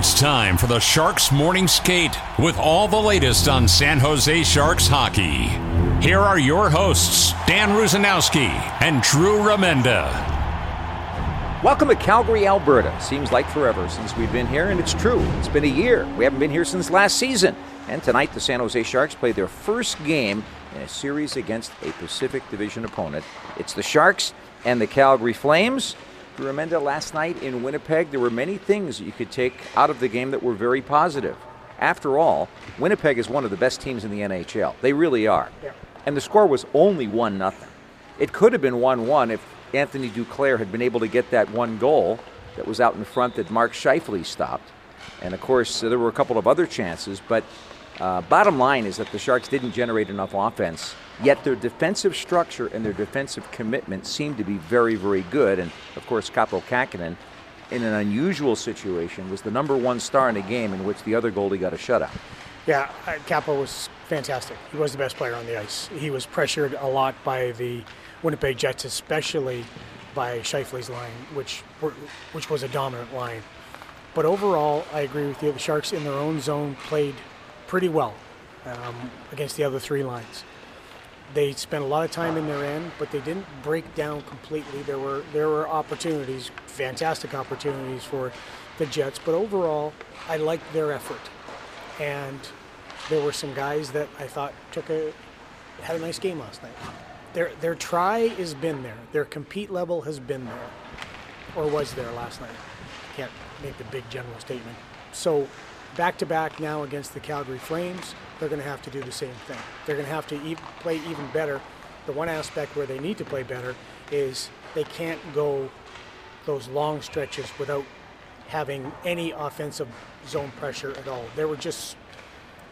It's time for the Sharks Morning Skate with all the latest on San Jose Sharks hockey. Here are your hosts, Dan Rusanowsky and Drew Remenda. Welcome to Calgary, Alberta. Seems like forever since we've been here, and it's true. It's been a year. We haven't been here since last season. And tonight, the San Jose Sharks play their first game in a series against a Pacific Division opponent. It's the Sharks and the Calgary Flames. Remember last night in Winnipeg, there were many things that you could take out of the game that were very positive. After all, Winnipeg is one of the best teams in the NHL. They really are. Yeah. And the score was only 1 nothing. It could have been 1 1 if Anthony Duclair had been able to get that one goal that was out in front that Mark Scheifele stopped. And of course, there were a couple of other chances, but uh, bottom line is that the Sharks didn't generate enough offense Yet their defensive structure and their defensive commitment seemed to be very, very good. And of course, Kaapo Kähkönen, in an unusual situation, was the number one star in a game in which the other goalie got a shutout. Yeah, uh, Kaapo was fantastic. He was the best player on the ice. He was pressured a lot by the Winnipeg Jets, especially by Scheifele's line, which were, which was a dominant line. But overall, I agree with you. The Sharks in their own zone played pretty well um, against the other three lines they spent a lot of time in their end, but they didn't break down completely. There were there were opportunities, fantastic opportunities for the Jets, but overall, I liked their effort. And there were some guys that I thought took a had a nice game last night. Their their try has been there. Their compete level has been there, or was there last night. Can't make the big general statement. So back to back now against the Calgary Flames they're going to have to do the same thing. They're going to have to e- play even better. The one aspect where they need to play better is they can't go those long stretches without having any offensive zone pressure at all. There were just,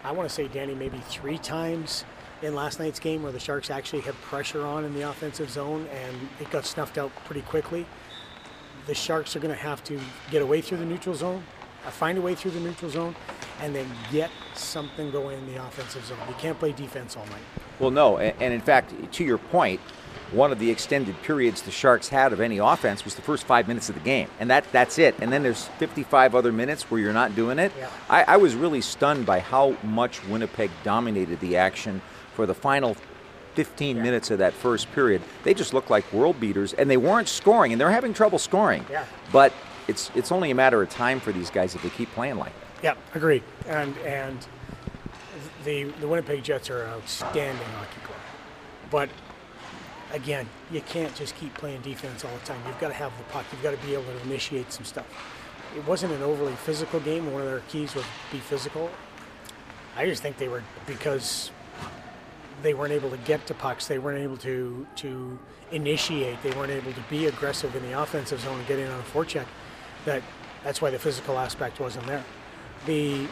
I want to say, Danny, maybe three times in last night's game where the Sharks actually had pressure on in the offensive zone and it got snuffed out pretty quickly. The Sharks are going to have to get away through the neutral zone, find a way through the neutral zone, and then get something going in the offensive zone. You can't play defense all night. Well, no, and in fact, to your point, one of the extended periods the Sharks had of any offense was the first five minutes of the game, and that that's it. And then there's 55 other minutes where you're not doing it. Yeah. I, I was really stunned by how much Winnipeg dominated the action for the final 15 yeah. minutes of that first period. They just looked like world beaters, and they weren't scoring, and they're having trouble scoring. Yeah. But it's it's only a matter of time for these guys if they keep playing like that. Yeah, agree. And and the the Winnipeg Jets are an outstanding hockey club, but again, you can't just keep playing defense all the time. You've got to have the puck. You've got to be able to initiate some stuff. It wasn't an overly physical game. One of their keys was be physical. I just think they were because they weren't able to get to pucks. They weren't able to to initiate. They weren't able to be aggressive in the offensive zone and get in on a forecheck. That that's why the physical aspect wasn't there. The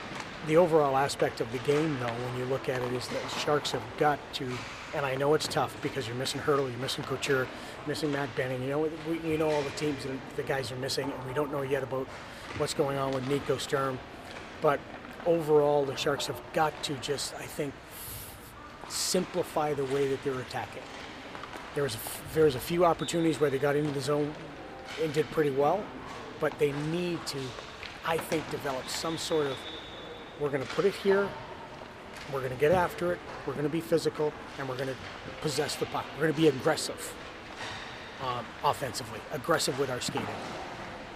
the overall aspect of the game, though, when you look at it, is that Sharks have got to, and I know it's tough because you're missing Hertl, you're missing Couture, missing Matt Benning. You know, we, you know all the teams and the guys are missing, and we don't know yet about what's going on with Nico Sturm. But overall, the Sharks have got to just, I think, simplify the way that they're attacking. There was a, there was a few opportunities where they got into the zone and did pretty well, but they need to I think, develop some sort of we're going to put it here, we're going to get after it, we're going to be physical, and we're going to possess the puck. We're going to be aggressive um, offensively, aggressive with our skating.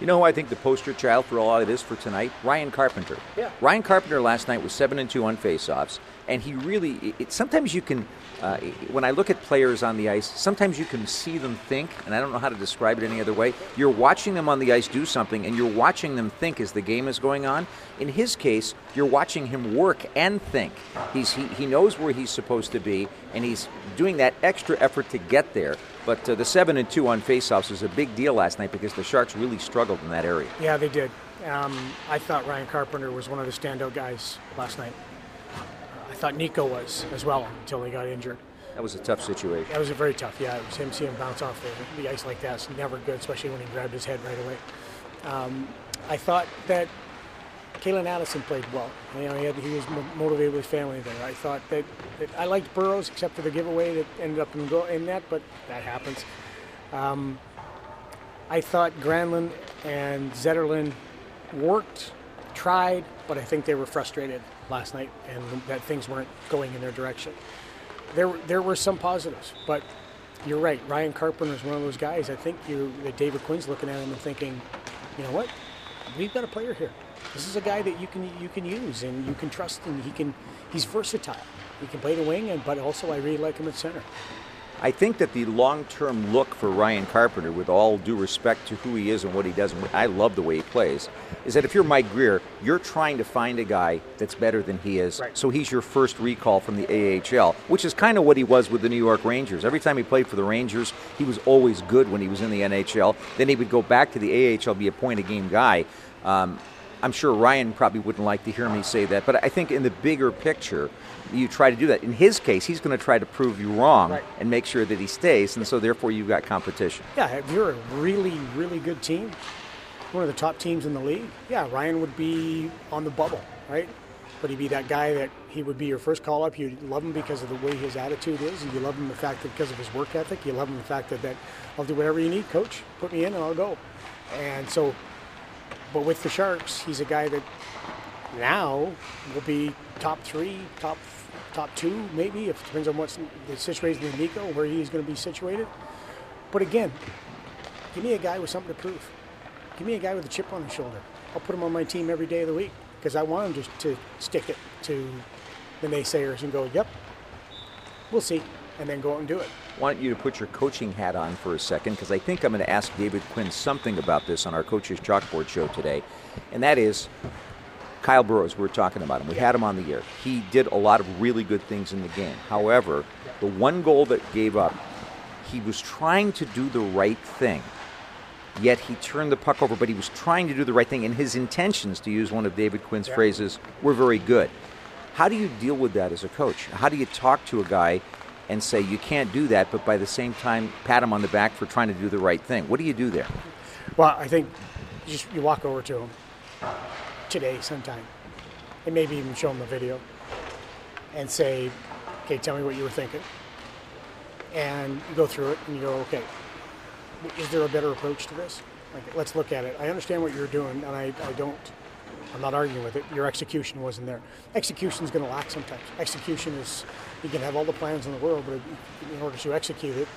You know who I think the poster child for all of this for tonight? Ryan Carpenter. Yeah. Ryan Carpenter last night was seven and two on faceoffs, and he really. It, sometimes you can, uh, when I look at players on the ice, sometimes you can see them think, and I don't know how to describe it any other way. You're watching them on the ice do something, and you're watching them think as the game is going on. In his case, you're watching him work and think. He's he, he knows where he's supposed to be, and he's doing that extra effort to get there. But uh, the seven and two on faceoffs was a big deal last night because the Sharks really struggled in that area. Yeah, they did. Um, I thought Ryan Carpenter was one of the standout guys last night. I thought Nico was as well until he got injured. That was a tough situation. That was a very tough. Yeah, it was him seeing him bounce off the, the ice like that. It's never good, especially when he grabbed his head right away. Um, I thought that Calen Addison played well. You know, he, had, he was motivated with family there. I thought that, that, I liked Burroughs, except for the giveaway that ended up in, in that, but that happens. Um, I thought Granlund and Zetterlund worked, tried, but I think they were frustrated last night and that things weren't going in their direction. There, there were some positives, but you're right. Ryan Carpenter is one of those guys. I think you, that David Quinn's looking at him and thinking, you know what, we've got a player here. This is a guy that you can you can use and you can trust, and he can he's versatile. He can play the wing, and but also I really like him at center. I think that the long-term look for Ryan Carpenter, with all due respect to who he is and what he does, and I love the way he plays, is that if you're Mike Grier, you're trying to find a guy that's better than he is. Right. So he's your first recall from the AHL, which is kind of what he was with the New York Rangers. Every time he played for the Rangers, he was always good when he was in the NHL. Then he would go back to the AHL, be a point-a-game guy. Um, I'm sure Ryan probably wouldn't like to hear me say that, but I think in the bigger picture, you try to do that. In his case, he's going to try to prove you wrong right. and make sure that he stays, and so therefore you've got competition. Yeah, if you're a really, really good team, one of the top teams in the league, yeah, Ryan would be on the bubble, right? But he'd be that guy that he would be your first call up. You'd love him because of the way his attitude is, and you love him the fact that because of his work ethic. You love him the fact that, that I'll do whatever you need, coach. Put me in and I'll go. And so but with the Sharks, he's a guy that now will be top three, top top two, maybe. If it depends on what's the situation with Nico, where he's going to be situated. But again, give me a guy with something to prove. Give me a guy with a chip on his shoulder. I'll put him on my team every day of the week because I want him just to stick it to the naysayers and go, "Yep, we'll see," and then go out and do it. I want you to put your coaching hat on for a second because I think I'm going to ask David Quinn something about this on our Coaches Chalkboard show today, and that is Kyle Burroughs. We are talking about him. We had him on the air. He did a lot of really good things in the game. However, the one goal that gave up, he was trying to do the right thing. Yet he turned the puck over, but he was trying to do the right thing, and his intentions, to use one of David Quinn's yeah. phrases, were very good. How do you deal with that as a coach? How do you talk to a guy and say you can't do that, but by the same time pat him on the back for trying to do the right thing. What do you do there? Well, I think you just you walk over to him today sometime, and maybe even show him a video, and say, "Okay, tell me what you were thinking," and you go through it, and you go, "Okay, is there a better approach to this? Like, let's look at it. I understand what you're doing, and I, I don't." I'm not arguing with it. Your execution wasn't there. Execution is going to lack sometimes. Execution is you can have all the plans in the world, but in order to execute it,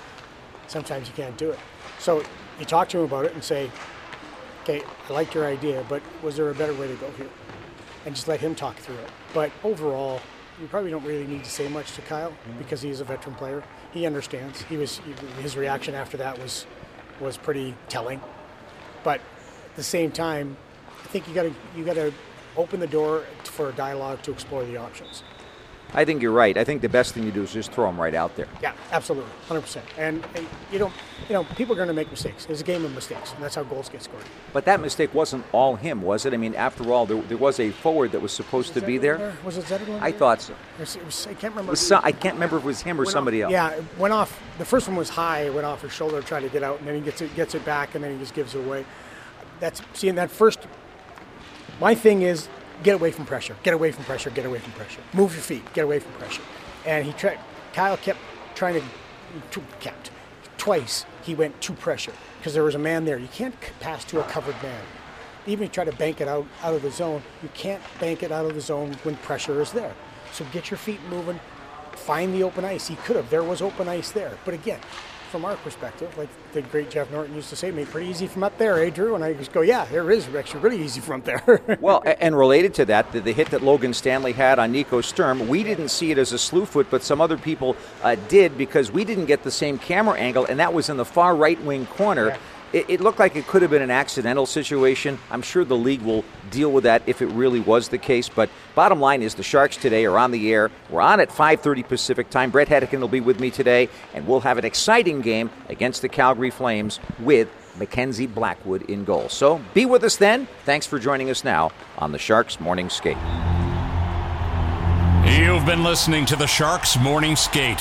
sometimes you can't do it. So you talk to him about it and say, okay, I liked your idea, but was there a better way to go here? And just let him talk through it. But overall, you probably don't really need to say much to Kyle mm-hmm. because he is a veteran player. He understands. He was his reaction after that was was pretty telling. But at the same time, I think you got to you got to open the door for a dialogue to explore the options. I think you're right. I think the best thing to do is just throw them right out there. Yeah, absolutely, 100%. And, and you know, you know, people are going to make mistakes. It's a game of mistakes, and that's how goals get scored. But that mistake wasn't all him, was it? I mean, after all, there, there was a forward that was supposed was to be there. there. Was it Zetterlund? I thought so. Was, was, I can't remember. I can't remember if it was him or somebody off, else. Yeah, it went off. The first one was high. It went off his shoulder, trying to get out, and then he gets it, gets it back, and then he just gives it away. That's seeing that first. My thing is get away from pressure, get away from pressure, get away from pressure. Move your feet, get away from pressure and he tried. Kyle kept trying to, kept twice. He went to pressure because there was a man there. You can't pass to a covered man. Even if you try to bank it out out of the zone, you can't bank it out of the zone when pressure is there. So get your feet moving. Find the open ice. He could have. There was open ice there. But again, from our perspective, like the great Jeff Norton used to say, made pretty easy from up there, eh, Drew? And I just go, yeah, there is actually really easy from up there. well, and related to that, the, the, hit that Logan Stanley had on Nico Sturm, we didn't see it as a slew foot, but some other people uh, did because we didn't get the same camera angle, and that was in the far right wing corner. Yeah it, it, looked like it could have been an accidental situation. I'm sure the league will deal with that if it really was the case. But bottom line is the Sharks today are on the air. We're on at 5:30 Pacific time. Brett Hedican will be with me today, and we'll have an exciting game against the Calgary Flames with Mackenzie Blackwood in goal. So be with us then. Thanks for joining us now on the Sharks Morning Skate. You've been listening to the Sharks Morning Skate.